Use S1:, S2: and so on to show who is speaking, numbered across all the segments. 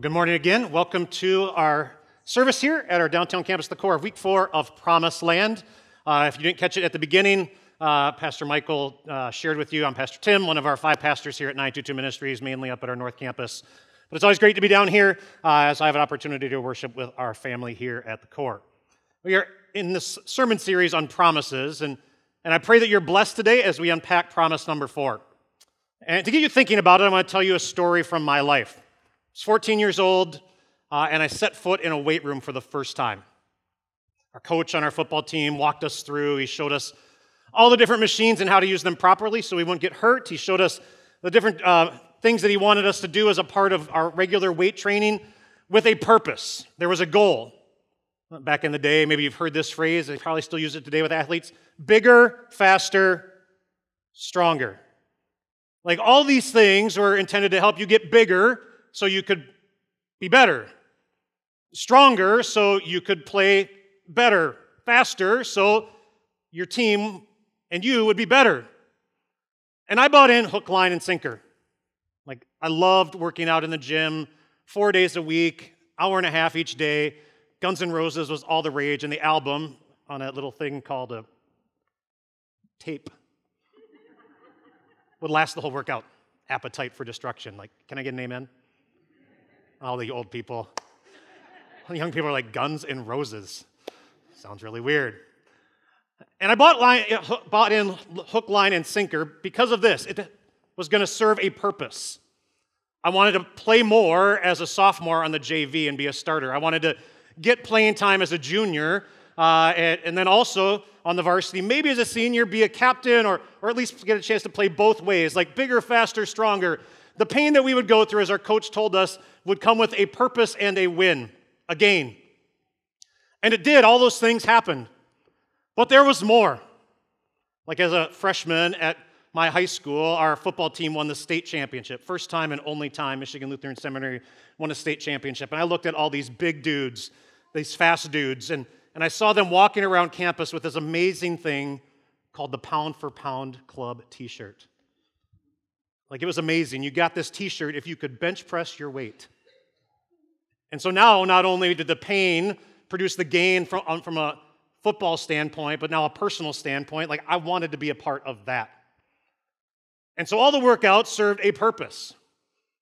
S1: Well, good morning again. Welcome to our service here at our downtown campus, the core of week four of Promised Land. Uh, if you didn't catch it at the beginning, uh, Pastor Michael uh, shared with you. I'm Pastor Tim, one of our five pastors here at 922 Ministries, mainly up at our North Campus. But it's always great to be down here uh, as I have an opportunity to worship with our family here at the core. We are in this sermon series on promises, and, and I pray that you're blessed today as we unpack promise number four. And to get you thinking about it, I want to tell you a story from my life. I was 14 years old, uh, and I set foot in a weight room for the first time. Our coach on our football team walked us through. He showed us all the different machines and how to use them properly so we wouldn't get hurt. He showed us the different uh, things that he wanted us to do as a part of our regular weight training with a purpose. There was a goal. Back in the day, maybe you've heard this phrase, they probably still use it today with athletes bigger, faster, stronger. Like all these things were intended to help you get bigger so you could be better, stronger so you could play better, faster so your team and you would be better. And I bought in hook, line, and sinker. Like I loved working out in the gym four days a week, hour and a half each day. Guns N' Roses was all the rage, and the album on that little thing called a tape would last the whole workout. Appetite for destruction. Like, can I get an amen? All the old people. The young people are like Guns and Roses. Sounds really weird. And I bought, line, bought in hook, line, and sinker because of this. It was going to serve a purpose. I wanted to play more as a sophomore on the JV and be a starter. I wanted to get playing time as a junior uh, and, and, then also on the varsity, maybe as a senior, be a captain or, or at least get a chance to play both ways, like bigger, faster, stronger. The pain that we would go through, as our coach told us, would come with a purpose and a win, a gain. And it did, all those things happened. But there was more. Like as a freshman at my high school, our football team won the state championship. First time and only time Michigan Lutheran Seminary won a state championship. And I looked at all these big dudes, these fast dudes, and and I saw them walking around campus with this amazing thing called the Pound for Pound Club t shirt. Like it was amazing. You got this t shirt if you could bench press your weight. And so now, not only did the pain produce the gain from, from a football standpoint, but now a personal standpoint, like I wanted to be a part of that. And so all the workouts served a purpose.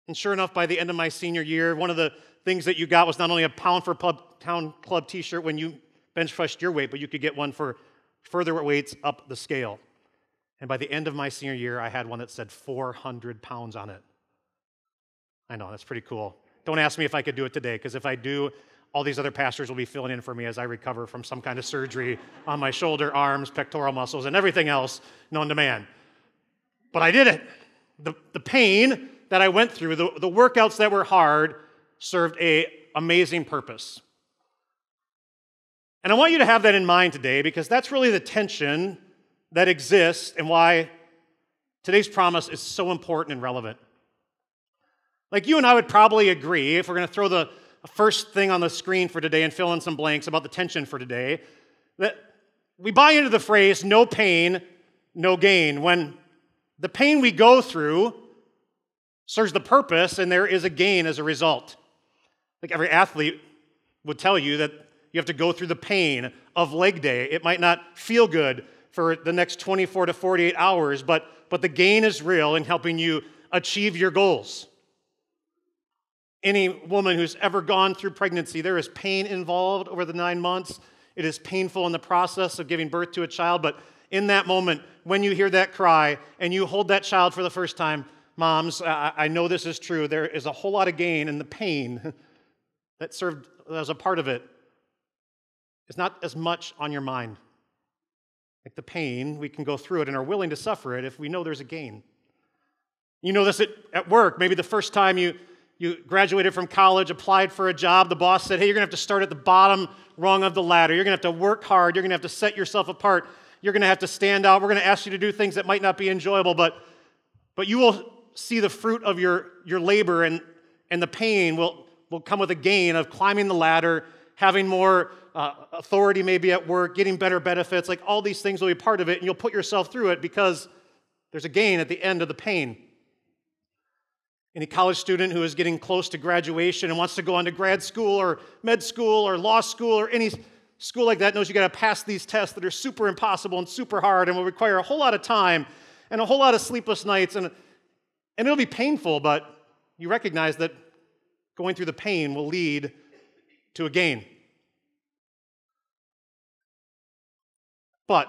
S1: And sure enough, by the end of my senior year, one of the things that you got was not only a pound for pub, pound club t shirt when you bench pressed your weight, but you could get one for further weights up the scale. And by the end of my senior year, I had one that said 400 pounds on it. I know, that's pretty cool. Don't ask me if I could do it today, because if I do, all these other pastors will be filling in for me as I recover from some kind of surgery on my shoulder, arms, pectoral muscles, and everything else known to man. But I did it. The, the pain that I went through, the, the workouts that were hard, served a amazing purpose. And I want you to have that in mind today because that's really the tension that exists and why today's promise is so important and relevant. Like you and I would probably agree, if we're going to throw the first thing on the screen for today and fill in some blanks about the tension for today, that we buy into the phrase no pain, no gain. When the pain we go through serves the purpose and there is a gain as a result. Like every athlete would tell you that you have to go through the pain of leg day. It might not feel good for the next 24 to 48 hours, but, but the gain is real in helping you achieve your goals. Any woman who's ever gone through pregnancy, there is pain involved over the nine months. It is painful in the process of giving birth to a child, but in that moment, when you hear that cry and you hold that child for the first time, moms, I know this is true. There is a whole lot of gain in the pain that served as a part of it. it is not as much on your mind. Like the pain, we can go through it and are willing to suffer it if we know there's a gain. You know this at, at work. Maybe the first time you, you graduated from college, applied for a job, the boss said, Hey, you're going to have to start at the bottom rung of the ladder. You're going to have to work hard. You're going to have to set yourself apart. You're going to have to stand out. We're going to ask you to do things that might not be enjoyable, but, but you will see the fruit of your, your labor, and, and the pain will, will come with a gain of climbing the ladder, having more uh, authority maybe at work, getting better benefits, like all these things will be part of it, and you'll put yourself through it because there's a gain at the end of the pain. Any college student who is getting close to graduation and wants to go on to grad school or med school or law school or any school like that knows you got to pass these tests that are super impossible and super hard and will require a whole lot of time and a whole lot of sleepless nights and, and it'll be painful, but you recognize that going through the pain will lead to a gain. But,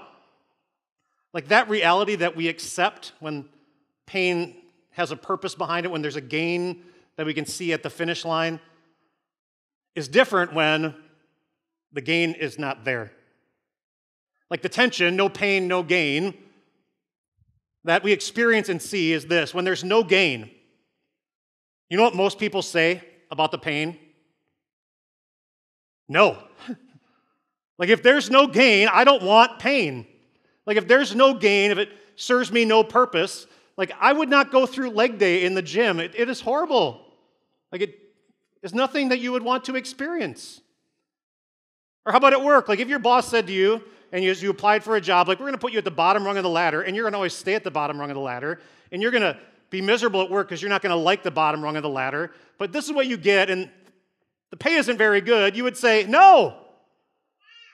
S1: like that reality that we accept when pain has a purpose behind it, when there's a gain that we can see at the finish line, is different when the gain is not there. Like the tension, no pain, no gain, that we experience and see is this when there's no gain, you know what most people say about the pain? No. like, if there's no gain, I don't want pain. Like, if there's no gain, if it serves me no purpose, like, I would not go through leg day in the gym. it, it is horrible. Like, it is nothing that you would want to experience. Or how about at work? Like, if your boss said to you, and you, you applied for a job, like, we're going to put you at the bottom rung of the ladder, and you're going to always stay at the bottom rung of the ladder, and you're going to be miserable at work because you're not going to like the bottom rung of the ladder, but this is what you get, and the pay isn't very good, you would say, No.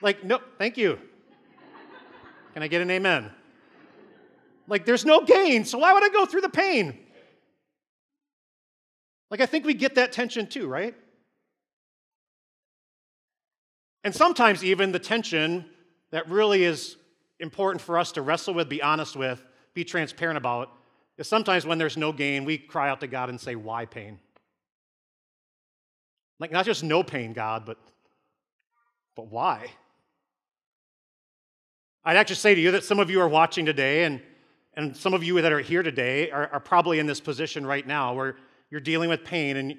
S1: Like, no, thank you. Can I get an amen? Like, there's no gain, so why would I go through the pain? Like, I think we get that tension too, right? And sometimes, even the tension that really is important for us to wrestle with, be honest with, be transparent about, is sometimes when there's no gain, we cry out to God and say, Why pain? Like, not just no pain, God, but, but why? I'd actually say to you that some of you are watching today, and, and some of you that are here today are, are probably in this position right now where you're dealing with pain and,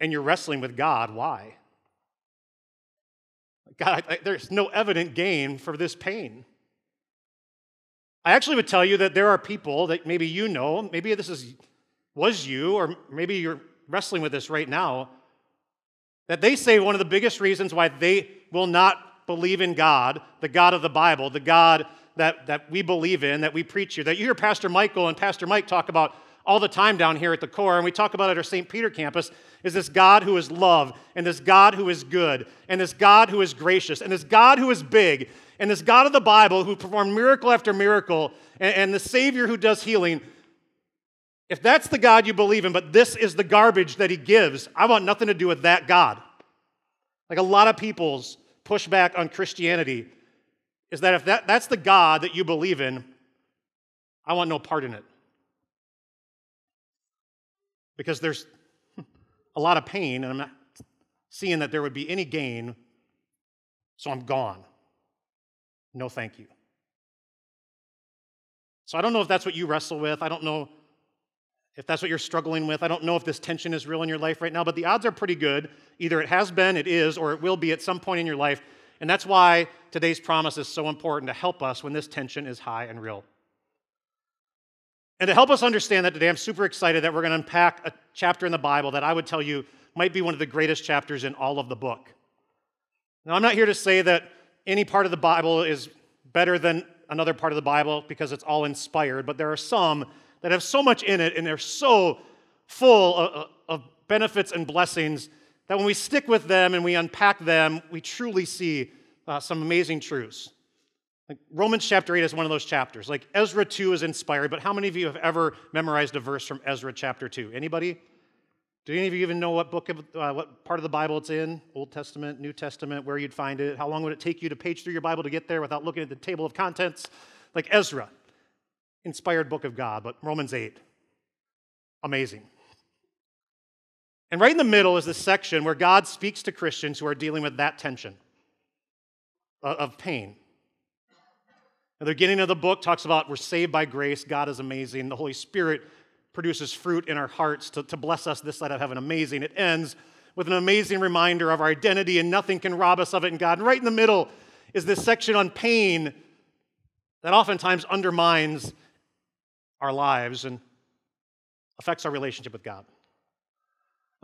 S1: and you're wrestling with God. Why? God, I, there's no evident gain for this pain. I actually would tell you that there are people that maybe you know, maybe this is was you, or maybe you're wrestling with this right now, that they say one of the biggest reasons why they will not believe in God, the God of the Bible, the God that, that we believe in, that we preach here, that you hear Pastor Michael and Pastor Mike talk about all the time down here at the core, and we talk about it at our St. Peter campus, is this God who is love, and this God who is good, and this God who is gracious, and this God who is big, and this God of the Bible who performed miracle after miracle, and, and the Savior who does healing. If that's the God you believe in, but this is the garbage that He gives, I want nothing to do with that God. Like a lot of people's pushback on Christianity is that if that, that's the God that you believe in, I want no part in it. Because there's a lot of pain, and I'm not seeing that there would be any gain, so I'm gone. No, thank you. So I don't know if that's what you wrestle with. I don't know if that's what you're struggling with. I don't know if this tension is real in your life right now, but the odds are pretty good. Either it has been, it is, or it will be at some point in your life. And that's why today's promise is so important to help us when this tension is high and real. And to help us understand that today, I'm super excited that we're going to unpack a chapter in the Bible that I would tell you might be one of the greatest chapters in all of the book. Now, I'm not here to say that any part of the Bible is better than another part of the Bible because it's all inspired, but there are some that have so much in it and they're so full of, of benefits and blessings that when we stick with them and we unpack them, we truly see uh, some amazing truths. Like Romans chapter 8 is one of those chapters. Like Ezra 2 is inspired, but how many of you have ever memorized a verse from Ezra chapter 2? Anybody? Do any of you even know what book of, uh, what part of the Bible it's in? Old Testament, New Testament, where you'd find it? How long would it take you to page through your Bible to get there without looking at the table of contents? Like Ezra, inspired book of God, but Romans 8, amazing. And right in the middle is this section where God speaks to Christians who are dealing with that tension of pain. At the beginning of the book talks about we're saved by grace, God is amazing, the Holy Spirit produces fruit in our hearts to, to bless us this side of heaven. Amazing. It ends with an amazing reminder of our identity, and nothing can rob us of it in God. And right in the middle is this section on pain that oftentimes undermines our lives and affects our relationship with God.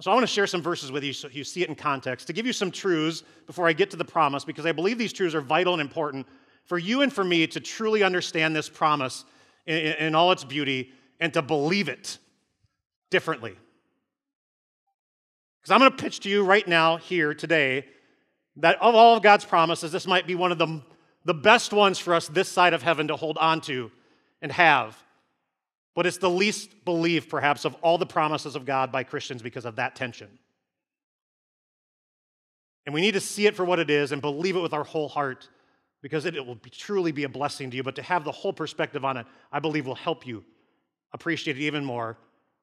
S1: So I want to share some verses with you so you see it in context, to give you some truths before I get to the promise, because I believe these truths are vital and important for you and for me to truly understand this promise in, in all its beauty and to believe it differently. Because I'm going to pitch to you right now, here, today, that of all of God's promises, this might be one of the, the best ones for us this side of heaven to hold on to and have. But it's the least believed, perhaps, of all the promises of God by Christians because of that tension. And we need to see it for what it is and believe it with our whole heart because it, it will be, truly be a blessing to you. But to have the whole perspective on it, I believe will help you appreciate it even more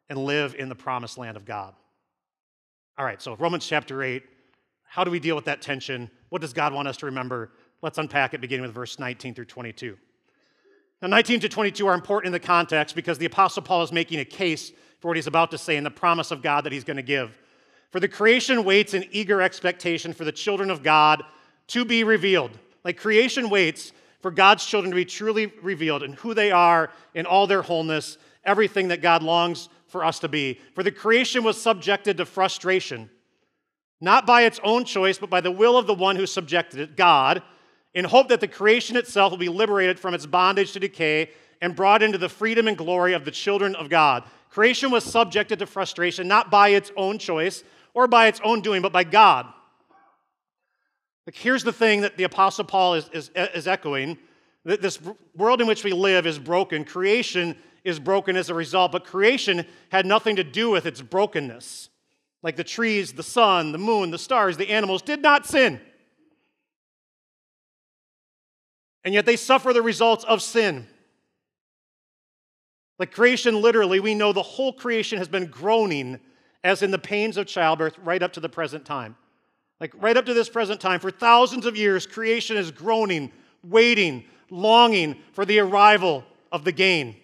S1: and live in the promised land of God. All right, so Romans chapter 8. How do we deal with that tension? What does God want us to remember? Let's unpack it beginning with verse 19 through 22. Now, 19 to 22 are important in the context because the Apostle Paul is making a case for what he's about to say and the promise of God that he's going to give. For the creation waits in eager expectation for the children of God to be revealed. Like creation waits for God's children to be truly revealed and who they are in all their wholeness, everything that God longs for us to be. For the creation was subjected to frustration, not by its own choice, but by the will of the one who subjected it, God, in hope that the creation itself will be liberated from its bondage to decay and brought into the freedom and glory of the children of God. Creation was subjected to frustration, not by its own choice, or by its own doing, but by God. Like, here's the thing that the Apostle Paul is, is, is echoing that this world in which we live is broken. Creation is broken as a result, but creation had nothing to do with its brokenness. Like the trees, the sun, the moon, the stars, the animals did not sin. And yet they suffer the results of sin. Like creation, literally, we know the whole creation has been groaning as in the pains of childbirth, right up to the present time. Like right up to this present time, for thousands of years, creation is groaning, waiting, longing for the arrival of the gain.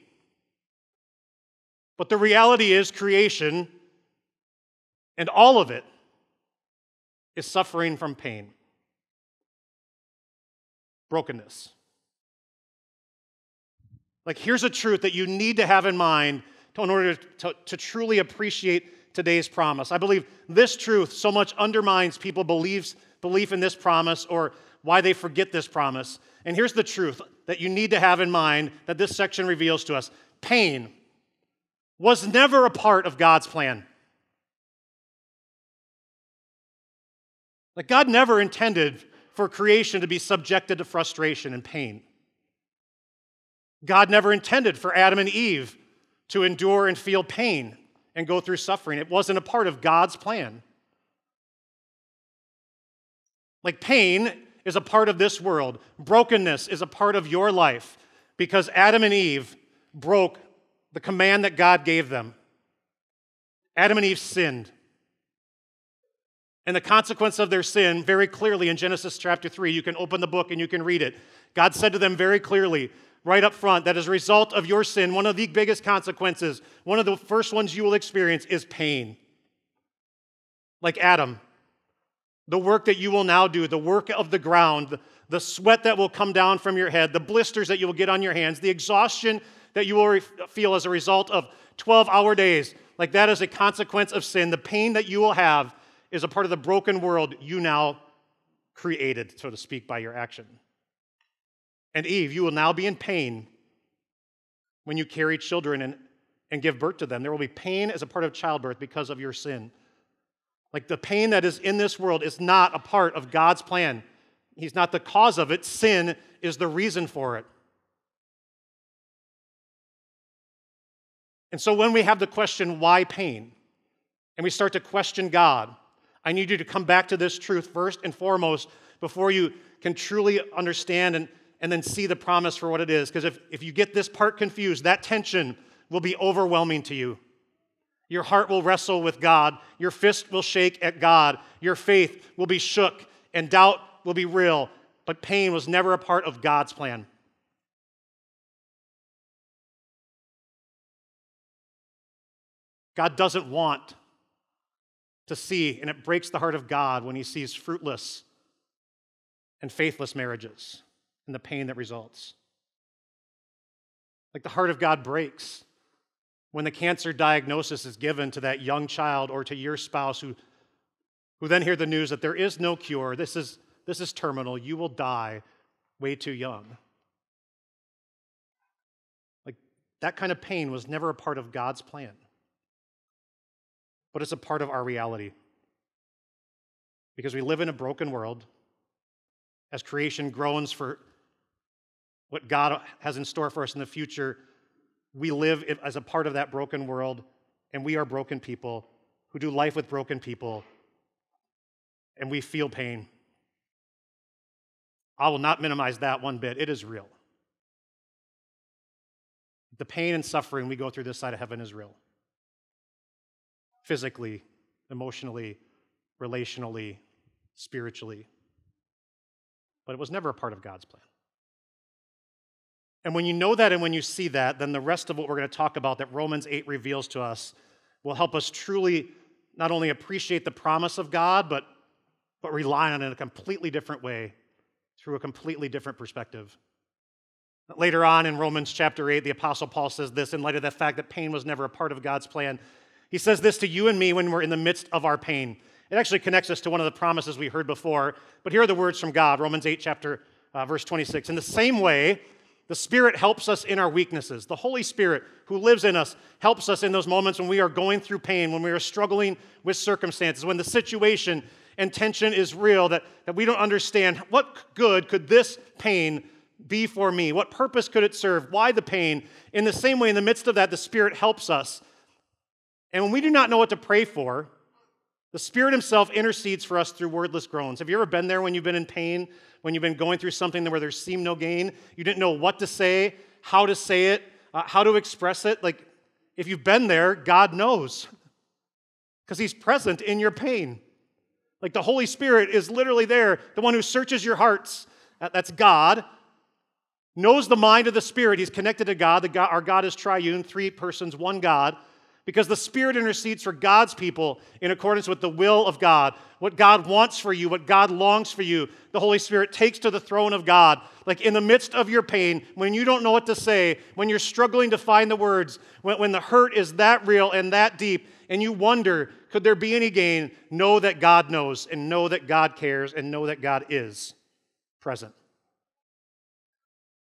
S1: But the reality is, creation and all of it is suffering from pain, brokenness. Like, here's a truth that you need to have in mind in order to, to, to truly appreciate today's promise. I believe this truth so much undermines people believes, belief in this promise or why they forget this promise. And here's the truth that you need to have in mind that this section reveals to us pain was never a part of God's plan. Like, God never intended for creation to be subjected to frustration and pain. God never intended for Adam and Eve to endure and feel pain and go through suffering. It wasn't a part of God's plan. Like pain is a part of this world, brokenness is a part of your life because Adam and Eve broke the command that God gave them. Adam and Eve sinned. And the consequence of their sin, very clearly in Genesis chapter 3, you can open the book and you can read it. God said to them very clearly, right up front that as a result of your sin, one of the biggest consequences, one of the first ones you will experience is pain. Like Adam, the work that you will now do, the work of the ground, the sweat that will come down from your head, the blisters that you will get on your hands, the exhaustion that you will feel as a result of 12 hour days, like that is a consequence of sin. The pain that you will have is a part of the broken world you now created, so to speak, by your action. And Eve, you will now be in pain when you carry children and, and give birth to them. There will be pain as a part of childbirth because of your sin. Like the pain that is in this world is not a part of God's plan. He's not the cause of it, sin is the reason for it. And so when we have the question, why pain? And we start to question God, I need you to come back to this truth first and foremost before you can truly understand and, and then see the promise for what it is. Because if, if you get this part confused, that tension will be overwhelming to you. Your heart will wrestle with God. Your fist will shake at God. Your faith will be shook, and doubt will be real. But pain was never a part of God's plan. God doesn't want to see, and it breaks the heart of God when he sees fruitless and faithless marriages and the pain that results. Like the heart of God breaks when the cancer diagnosis is given to that young child or to your spouse who, who then hear the news that there is no cure, this is, this is terminal, you will die way too young. Like that kind of pain was never a part of God's plan, but it's a part of our reality. because we live in a broken world. As creation groans for what God has in store for us in the future, we live as a part of that broken world, and we are broken people who do life with broken people, and we feel pain. I will not minimize that one bit. It is real. The pain and suffering we go through this side of heaven is real. Physically, emotionally, relationally, spiritually. But it was never a part of God's plan. And when you know that and when you see that, then the rest of what we're going to talk about that Romans 8 reveals to us will help us truly not only appreciate the promise of God, but, but rely on it in a completely different way through a completely different perspective. Later on in Romans chapter 8, the Apostle Paul says this in light of the fact that pain was never a part of God's plan. He says this to you and me when we're in the midst of our pain. It actually connects us to one of the promises we heard before, but here are the words from God, Romans 8, chapter uh, verse 26. In the same way, the Spirit helps us in our weaknesses. The Holy Spirit, who lives in us, helps us in those moments when we are going through pain, when we are struggling with circumstances, when the situation and tension is real, that, that we don't understand what good could this pain be for me? What purpose could it serve? Why the pain? In the same way, in the midst of that, the Spirit helps us. And when we do not know what to pray for, the Spirit Himself intercedes for us through wordless groans. Have you ever been there when you've been in pain, when you've been going through something where there seemed no gain? You didn't know what to say, how to say it, uh, how to express it? Like, if you've been there, God knows because He's present in your pain. Like, the Holy Spirit is literally there, the one who searches your hearts. That's God. Knows the mind of the Spirit. He's connected to God. God our God is triune, three persons, one God because the Spirit intercedes for God's people in accordance with the will of God. What God wants for you, what God longs for you, the Holy Spirit takes to the throne of God. Like in the midst of your pain, when you don't know what to say, when you're struggling to find the words, when, when the hurt is that real and that deep, and you wonder, could there be any gain? Know that God knows, and know that God cares, and know that God is present.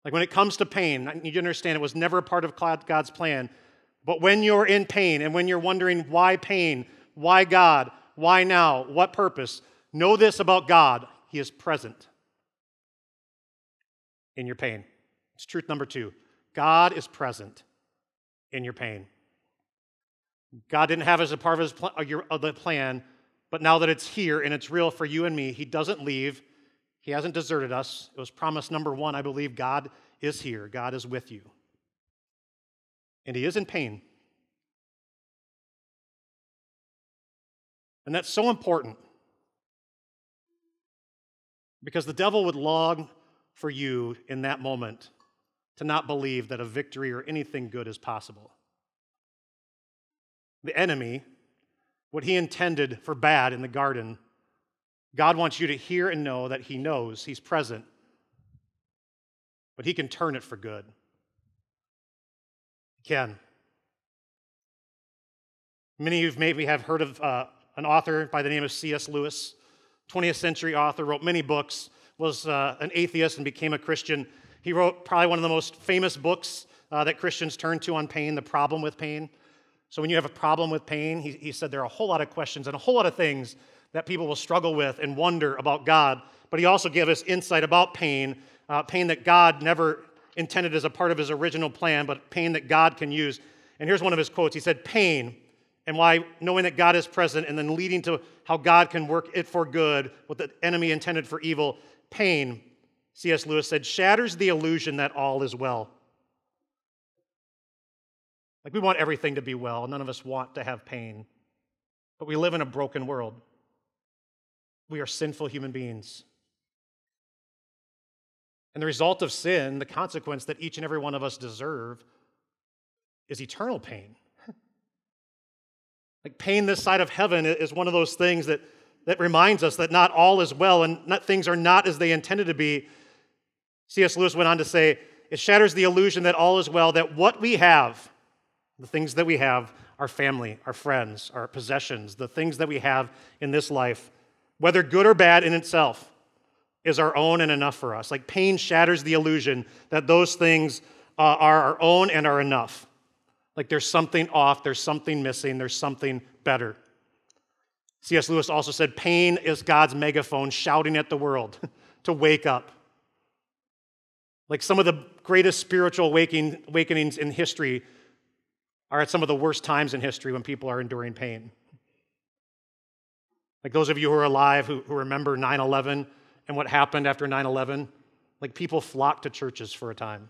S1: Like when it comes to pain, you to understand it was never a part of God's plan but when you're in pain and when you're wondering why pain, why God, why now, what purpose, know this about God He is present in your pain. It's truth number two God is present in your pain. God didn't have it as a part of, his pl- of the plan, but now that it's here and it's real for you and me, He doesn't leave. He hasn't deserted us. It was promise number one. I believe God is here, God is with you and he is in pain. And that's so important because the devil would long for you in that moment to not believe that a victory or anything good is possible. The enemy, what he intended for bad in the garden, God wants you to hear and know that he knows he's present, but he can turn it for good can. Many of you maybe have heard of uh, an author by the name of C.S. Lewis, 20th century author, wrote many books, was uh, an atheist and became a Christian. He wrote probably one of the most famous books uh, that Christians turn to on pain, The Problem with Pain. So when you have a problem with pain, he, he said there are a whole lot of questions and a whole lot of things that people will struggle with and wonder about God. But he also gave us insight about pain, uh, pain that God never intended as a part of his original plan, but pain that God can use. And here's one of his quotes He said, Pain, and why knowing that God is present and then leading to how God can work it for good, what the enemy intended for evil. Pain, C.S. Lewis said, shatters the illusion that all is well. Like we want everything to be well. None of us want to have pain. But we live in a broken world. We are sinful human beings. And the result of sin, the consequence that each and every one of us deserve, is eternal pain. like pain this side of heaven is one of those things that, that reminds us that not all is well and not, things are not as they intended to be. C.S. Lewis went on to say, it shatters the illusion that all is well, that what we have, the things that we have, our family, our friends, our possessions, the things that we have in this life, whether good or bad in itself, is our own and enough for us. Like pain shatters the illusion that those things uh, are our own and are enough. Like there's something off, there's something missing, there's something better. C.S. Lewis also said pain is God's megaphone shouting at the world to wake up. Like some of the greatest spiritual awakenings in history are at some of the worst times in history when people are enduring pain. Like those of you who are alive who, who remember 9 11 and what happened after 9 11, like people flocked to churches for a time.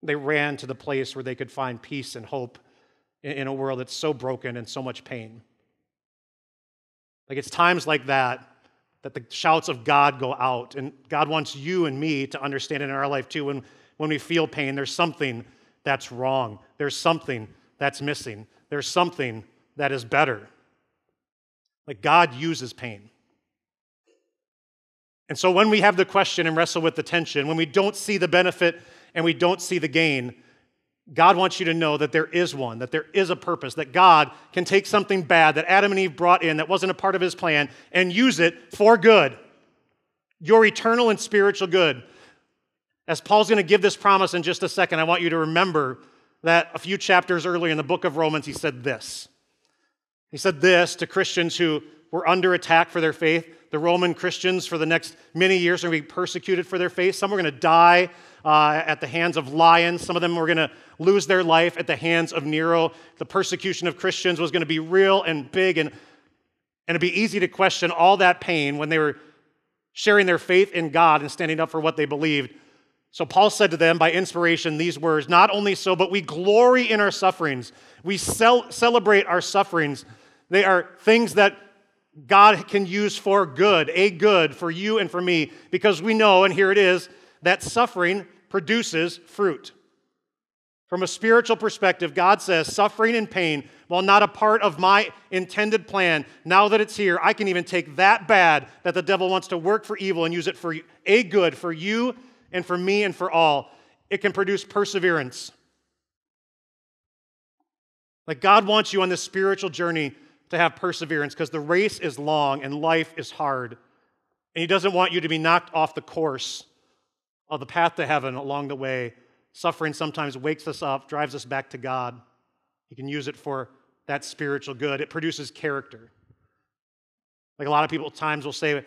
S1: They ran to the place where they could find peace and hope in, a world that's so broken and so much pain. Like it's times like that that the shouts of God go out. And God wants you and me to understand in our life too. When, when we feel pain, there's something that's wrong, there's something that's missing, there's something that is better. Like God uses pain. And so when we have the question and wrestle with the tension, when we don't see the benefit and we don't see the gain, God wants you to know that there is one, that there is a purpose, that God can take something bad that Adam and Eve brought in that wasn't a part of his plan and use it for good, your eternal and spiritual good. As Paul's going to give this promise in just a second, I want you to remember that a few chapters earlier in the book of Romans, he said this. He said this to Christians who were under attack for their faith. The Roman Christians, for the next many years, are going to be persecuted for their faith. Some are going to die uh, at the hands of lions. Some of them were going to lose their life at the hands of Nero. The persecution of Christians was going to be real and big, and, and it'd be easy to question all that pain when they were sharing their faith in God and standing up for what they believed. So Paul said to them by inspiration these words Not only so, but we glory in our sufferings. We cel- celebrate our sufferings. They are things that God can use for good, a good for you and for me, because we know, and here it is, that suffering produces fruit. From a spiritual perspective, God says suffering and pain, while not a part of my intended plan, now that it's here, I can even take that bad that the devil wants to work for evil and use it for a good for you and for me and for all. It can produce perseverance. Like God wants you on this spiritual journey to have perseverance because the race is long and life is hard. And He doesn't want you to be knocked off the course of the path to heaven along the way. Suffering sometimes wakes us up, drives us back to God. You can use it for that spiritual good. It produces character. Like a lot of people at times will say,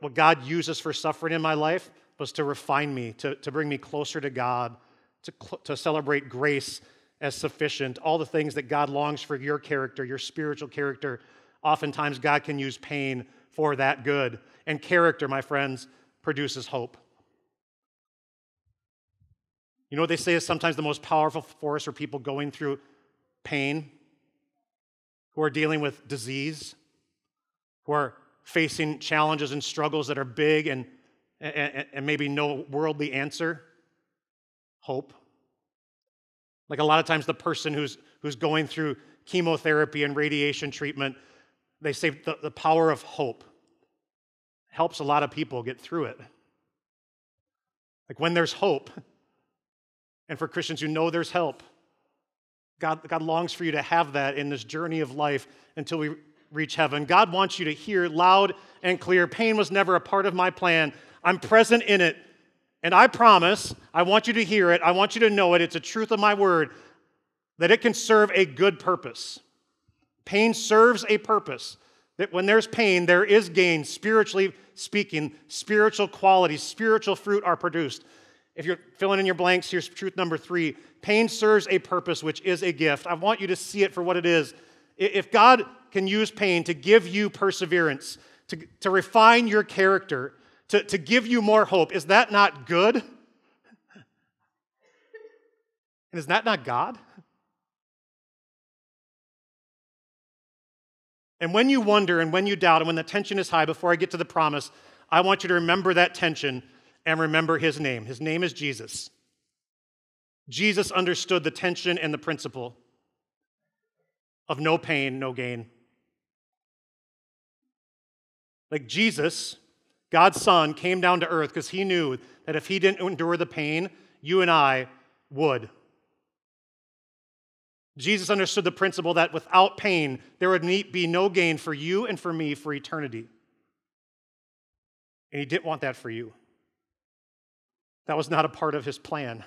S1: what God uses for suffering in my life was to refine me, to, to bring me closer to God, to, to celebrate grace as sufficient. All the things that God longs for your character, your spiritual character. Oftentimes, God can use pain for that good. And character, my friends, produces hope. You know what they say is sometimes the most powerful force for people going through pain, who are dealing with disease, who are facing challenges and struggles that are big and, and, and maybe no worldly answer? Hope. Like a lot of times, the person who's, who's going through chemotherapy and radiation treatment, they say the, the power of hope helps a lot of people get through it. Like when there's hope, and for Christians who know there's help. God, God longs for you to have that in this journey of life until we reach heaven. God wants you to hear loud and clear pain was never a part of my plan. I'm present in it. And I promise, I want you to hear it. I want you to know it. It's a truth of my word that it can serve a good purpose. Pain serves a purpose. That when there's pain, there is gain, spiritually speaking, spiritual qualities, spiritual fruit are produced. If you're filling in your blanks, here's truth number three pain serves a purpose, which is a gift. I want you to see it for what it is. If God can use pain to give you perseverance, to, to refine your character, to, to give you more hope, is that not good? And is that not God? And when you wonder and when you doubt and when the tension is high, before I get to the promise, I want you to remember that tension and remember his name. His name is Jesus. Jesus understood the tension and the principle of no pain, no gain. Like Jesus, God's Son, came down to earth because he knew that if he didn't endure the pain, you and I would. Jesus understood the principle that without pain, there would be no gain for you and for me for eternity. And he didn't want that for you. That was not a part of his plan.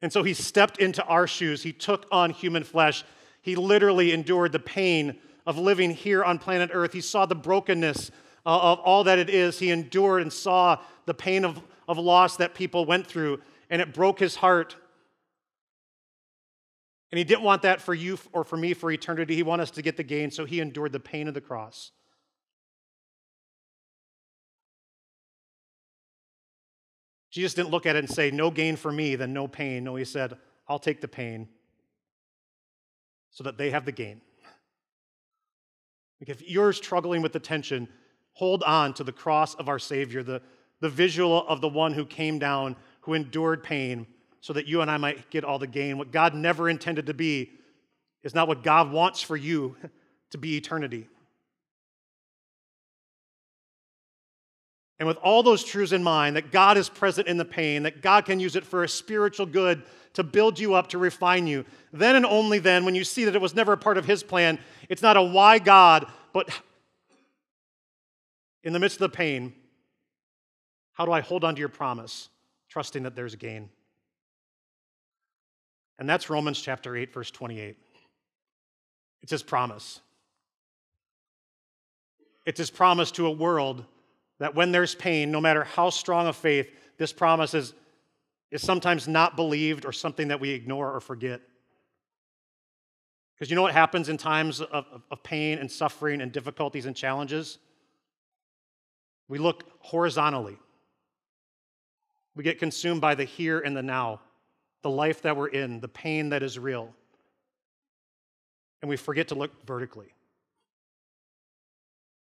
S1: And so he stepped into our shoes. He took on human flesh. He literally endured the pain of living here on planet Earth. He saw the brokenness Uh, of all that it is. He endured and saw the pain of, of loss that people went through, and it broke his heart. And he didn't want that for you or for me for eternity. He wanted us to get the gain, so he endured the pain of the cross. Jesus didn't look at it and say, No gain for me, then no pain. No, he said, I'll take the pain so that they have the gain. Like if you're struggling with the tension, hold on to the cross of our Savior, the, the visual of the one who came down, who endured pain, so that you and I might get all the gain. What God never intended to be is not what God wants for you to be eternity. And with all those truths in mind, that God is present in the pain, that God can use it for a spiritual good to build you up, to refine you, then and only then, when you see that it was never a part of His plan, it's not a why God, but in the midst of the pain, how do I hold on to your promise, trusting that there's gain? And that's Romans chapter 8, verse 28. It's His promise. It's His promise to a world that when there's pain, no matter how strong a faith, this promise is, is sometimes not believed or something that we ignore or forget. Because you know what happens in times of, of, of pain and suffering and difficulties and challenges? We look horizontally. We get consumed by the here and the now, the life that we're in, the pain that is real. And we forget to look vertically.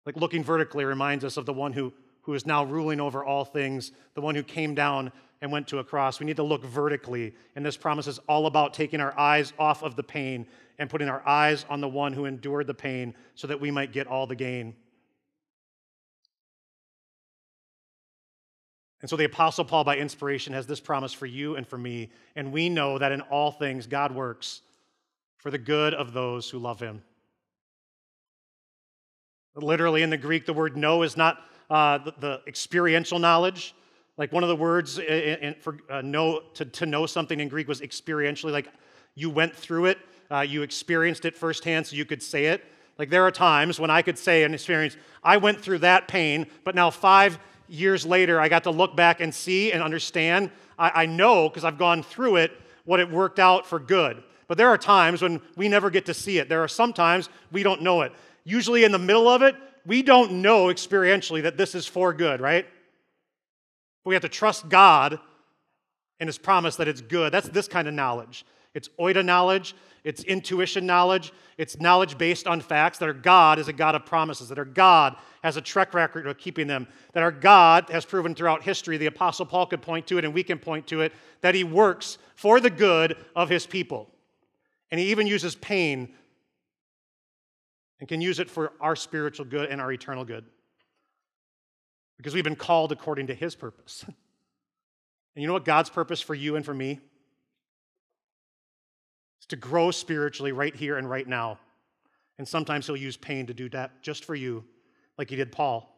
S1: Like looking vertically reminds us of the one who who is now ruling over all things, the one who came down and went to a cross. We need to look vertically. And this promise is all about taking our eyes off of the pain and putting our eyes on the one who endured the pain so that we might get all the gain. And so the Apostle Paul, by inspiration, has this promise for you and for me. And we know that in all things, God works for the good of those who love him. Literally, in the Greek, the word know is not uh, the, the, experiential knowledge. Like one of the words in, in, for uh, know to, to know something in Greek was experientially, like you went through it, uh, you experienced it firsthand, so you could say it. Like there are times when I could say and experience, I went through that pain, but now five years later, I got to look back and see and understand. I, I know because I've gone through it what it worked out for good. But there are times when we never get to see it. There are some times we don't know it. Usually in the middle of it, we don't know experientially that this is for good, right? But We have to trust God and His promise that it's good. That's this kind of knowledge. It's oida knowledge, it's intuition knowledge, it's knowledge based on facts that our God is a God of promises, that our God has a track record of keeping them, that our God has proven throughout history, the Apostle Paul could point to it and we can point to it, that He works for the good of His people. And He even uses pain and can use it for our spiritual good and our eternal good. Because we've been called according to His purpose. And you know what God's purpose for you and for me? To grow spiritually right here and right now. And sometimes He'll use pain to do that just for you, like He did Paul.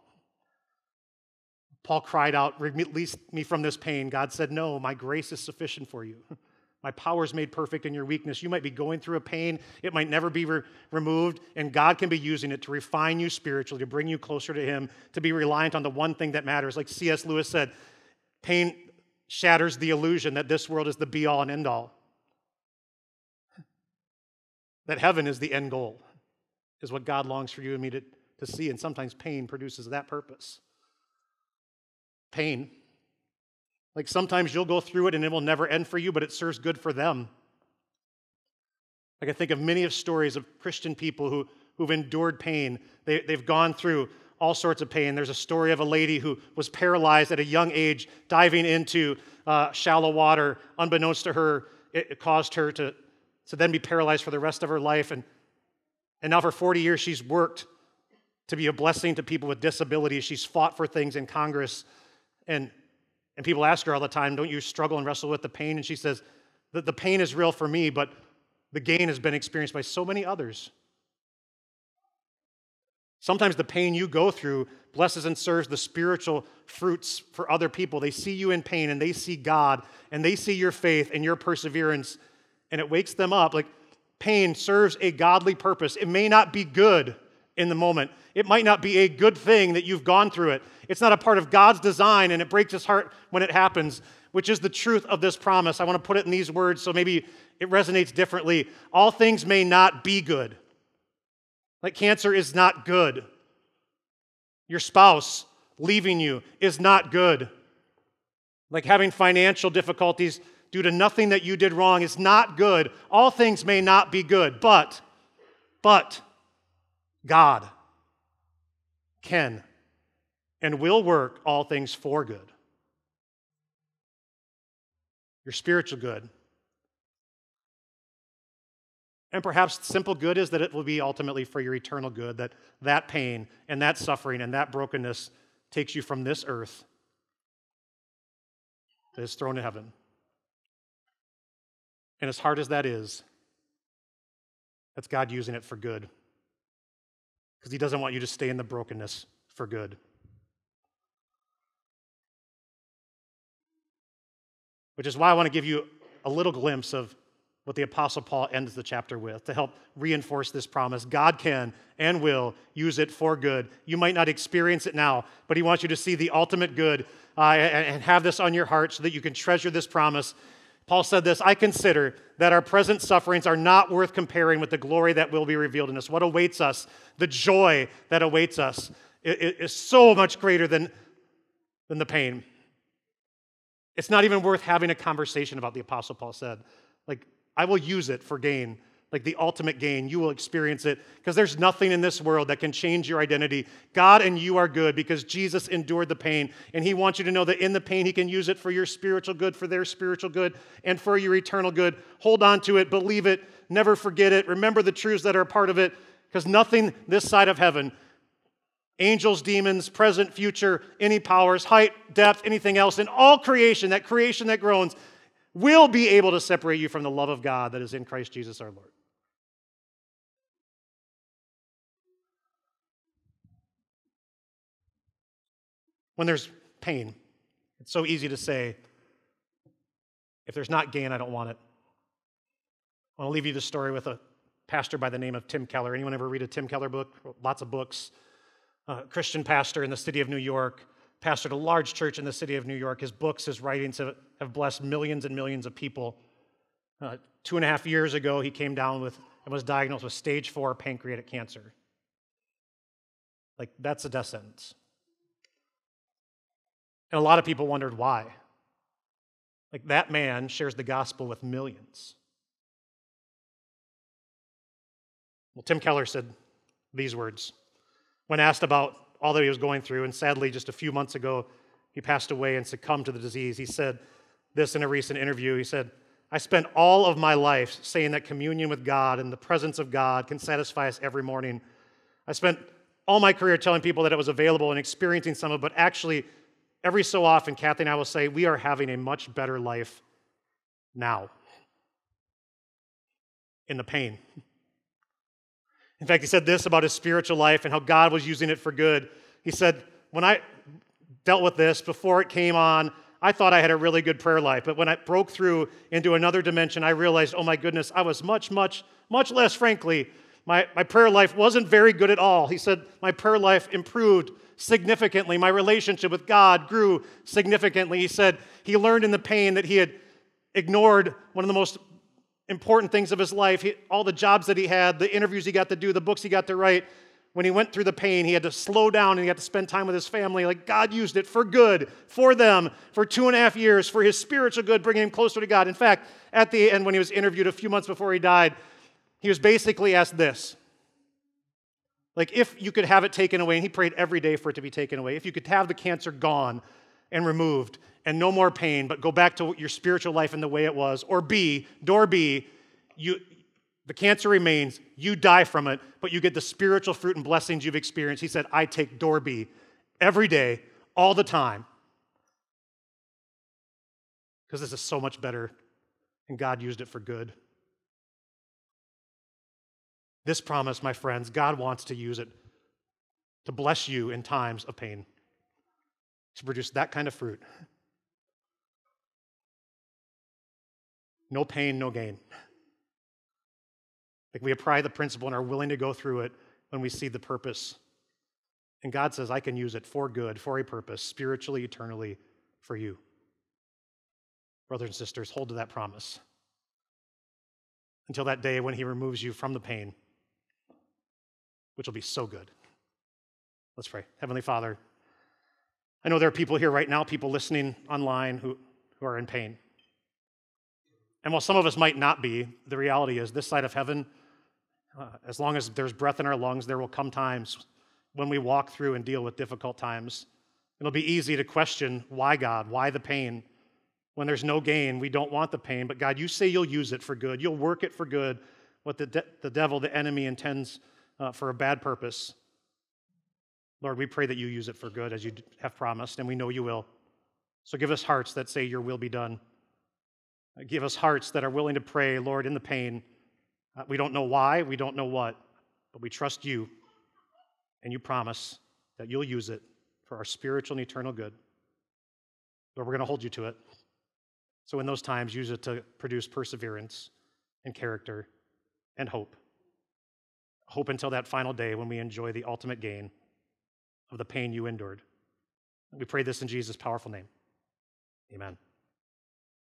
S1: Paul cried out, Release me from this pain. God said, No, my grace is sufficient for you. My power is made perfect in your weakness. You might be going through a pain, it might never be re- removed, and God can be using it to refine you spiritually, to bring you closer to Him, to be reliant on the one thing that matters. Like C.S. Lewis said, pain shatters the illusion that this world is the be all and end all, that heaven is the end goal, is what God longs for you and me to, to see. And sometimes pain produces that purpose. Pain like sometimes you'll go through it and it will never end for you, but it serves good for them. Like I think of many of stories of Christian people who, who've endured pain. They, they've gone through all sorts of pain. There's a story of a lady who was paralyzed at a young age, diving into uh, shallow water. Unbeknownst to her, it, it caused her to, to then be paralyzed for the rest of her life. And, and now, for 40 years, she's worked to be a blessing to people with disabilities. She's fought for things in Congress. And and people ask her all the time, Don't you struggle and wrestle with the pain? And she says, The, the pain is real for me, but the gain has been experienced by so many others. Sometimes the pain you go through blesses and serves the spiritual fruits for other people. They see you in pain and they see God and they see your faith and your perseverance and it wakes them up. Like pain serves a godly purpose. It may not be good in the moment, it might not be a good thing that you've gone through it. It's not a part of God's design, and it breaks his heart when it happens, which is the truth of this promise. I want to put it in these words so maybe it resonates differently. All things may not be good. Like cancer is not good. Your spouse leaving you is not good. Like having financial difficulties due to nothing that you did wrong is not good. All things may not be good, but, but, God can and will work all things for good. Your spiritual good. And perhaps simple good is that it will be ultimately for your eternal good, that that pain and that suffering and that brokenness takes you from this earth that is thrown to heaven. And as hard as that is, that's God using it for good. Because He doesn't want you to stay in the brokenness for good. Which is why I want to give you a little glimpse of what the Apostle Paul ends the chapter with to help reinforce this promise. God can and will use it for good. You might not experience it now, but He wants you to see the ultimate good uh, and have this on your heart so that you can treasure this promise Paul said this I consider that our present sufferings are not worth comparing with the glory that will be revealed in us. What awaits us, the joy that awaits us, is so much greater than, than the pain. It's not even worth having a conversation about, the Apostle Paul said. Like, I will use it for gain like the ultimate gain. You will experience it because there's nothing in this world that can change your identity. God and you are good because Jesus endured the pain, and He wants you to know that in the pain, He can use it for your spiritual good, for their spiritual good, and for your eternal good. Hold on to it, believe it, never forget it. Remember the truths that are a part of it because nothing this side of heaven angels, demons, present, future, any powers, height, depth, anything else, in all creation, that creation that groans, will be able to separate you from the love of God that is in Christ Jesus our Lord. When there's pain, it's so easy to say, if there's not gain, I don't want it. I want to leave you the story with a pastor by the name of Tim Keller. Anyone ever read a Tim Keller book? Lots of books. Christian pastor in the city of New York, pastored a large church in the city of New York. His books, his writings have, have blessed millions and millions of people. Uh, two and a half years ago, he came down with and was diagnosed with stage four pancreatic cancer. Like, that's a death sentence. And a lot of people wondered why. Like that man shares the gospel with millions. Well, Tim Keller said these words when asked about all that he was going through, and sadly, just a few months ago, he passed away and succumbed to the disease. He said this in a recent interview. He said, I spent all of my life saying that communion with God and the presence of God can satisfy us every morning. I spent all my career telling people that it was available and experiencing some of it, but actually, Every so often, Kathy and I will say, We are having a much better life now in the pain. In fact, he said this about his spiritual life and how God was using it for good. He said, When I dealt with this before it came on, I thought I had a really good prayer life. But when I broke through into another dimension, I realized, oh my goodness, I was much, much, much less, frankly. My, my prayer life wasn't very good at all. He said, my prayer life improved significantly. My relationship with God grew significantly. He said he learned in the pain that he had ignored one of the most important things of his life he, all the jobs that he had, the interviews he got to do, the books he got to write. When he went through the pain, he had to slow down and he had to spend time with his family. Like God used it for good, for them, for two and a half years, for his spiritual good, bringing him closer to God. In fact, at the end, when he was interviewed a few months before he died, he was basically asked this like, if you could have it taken away, and he prayed every day for it to be taken away, if you could have the cancer gone and removed and no more pain, but go back to your spiritual life in the way it was, or B, door B, you, the cancer remains, you die from it, but you get the spiritual fruit and blessings you've experienced. He said, I take door B every day, all the time, because this is so much better, and God used it for good. This promise, my friends, God wants to use it to bless you in times of pain, to produce that kind of fruit. No pain, no gain. Like we apply the principle and are willing to go through it when we see the purpose. And God says, I can use it for good, for a purpose, spiritually, eternally, for you. Brothers and sisters, hold to that promise until that day when He removes you from the pain, which will be so good. Let's pray. Heavenly Father, I know there are people here right now, people listening online who, who are in pain. And while some of us might not be, the reality is this side of heaven, uh, as long as there's breath in our lungs, there will come times when we walk through and deal with difficult times. It'll be easy to question why, God? Why the pain? When there's no gain, we don't want the pain, but God, you say you'll use it for good. You'll work it for good, what the, de- the devil, the enemy, intends uh, for a bad purpose. Lord, we pray that you use it for good as you have promised, and we know you will. So give us hearts that say, Your will be done. Give us hearts that are willing to pray, Lord, in the pain. Uh, we don't know why, we don't know what, but we trust you, and you promise that you'll use it for our spiritual and eternal good. Lord, we're going to hold you to it. So, in those times, use it to produce perseverance and character and hope. Hope until that final day when we enjoy the ultimate gain of the pain you endured. We pray this in Jesus' powerful name. Amen.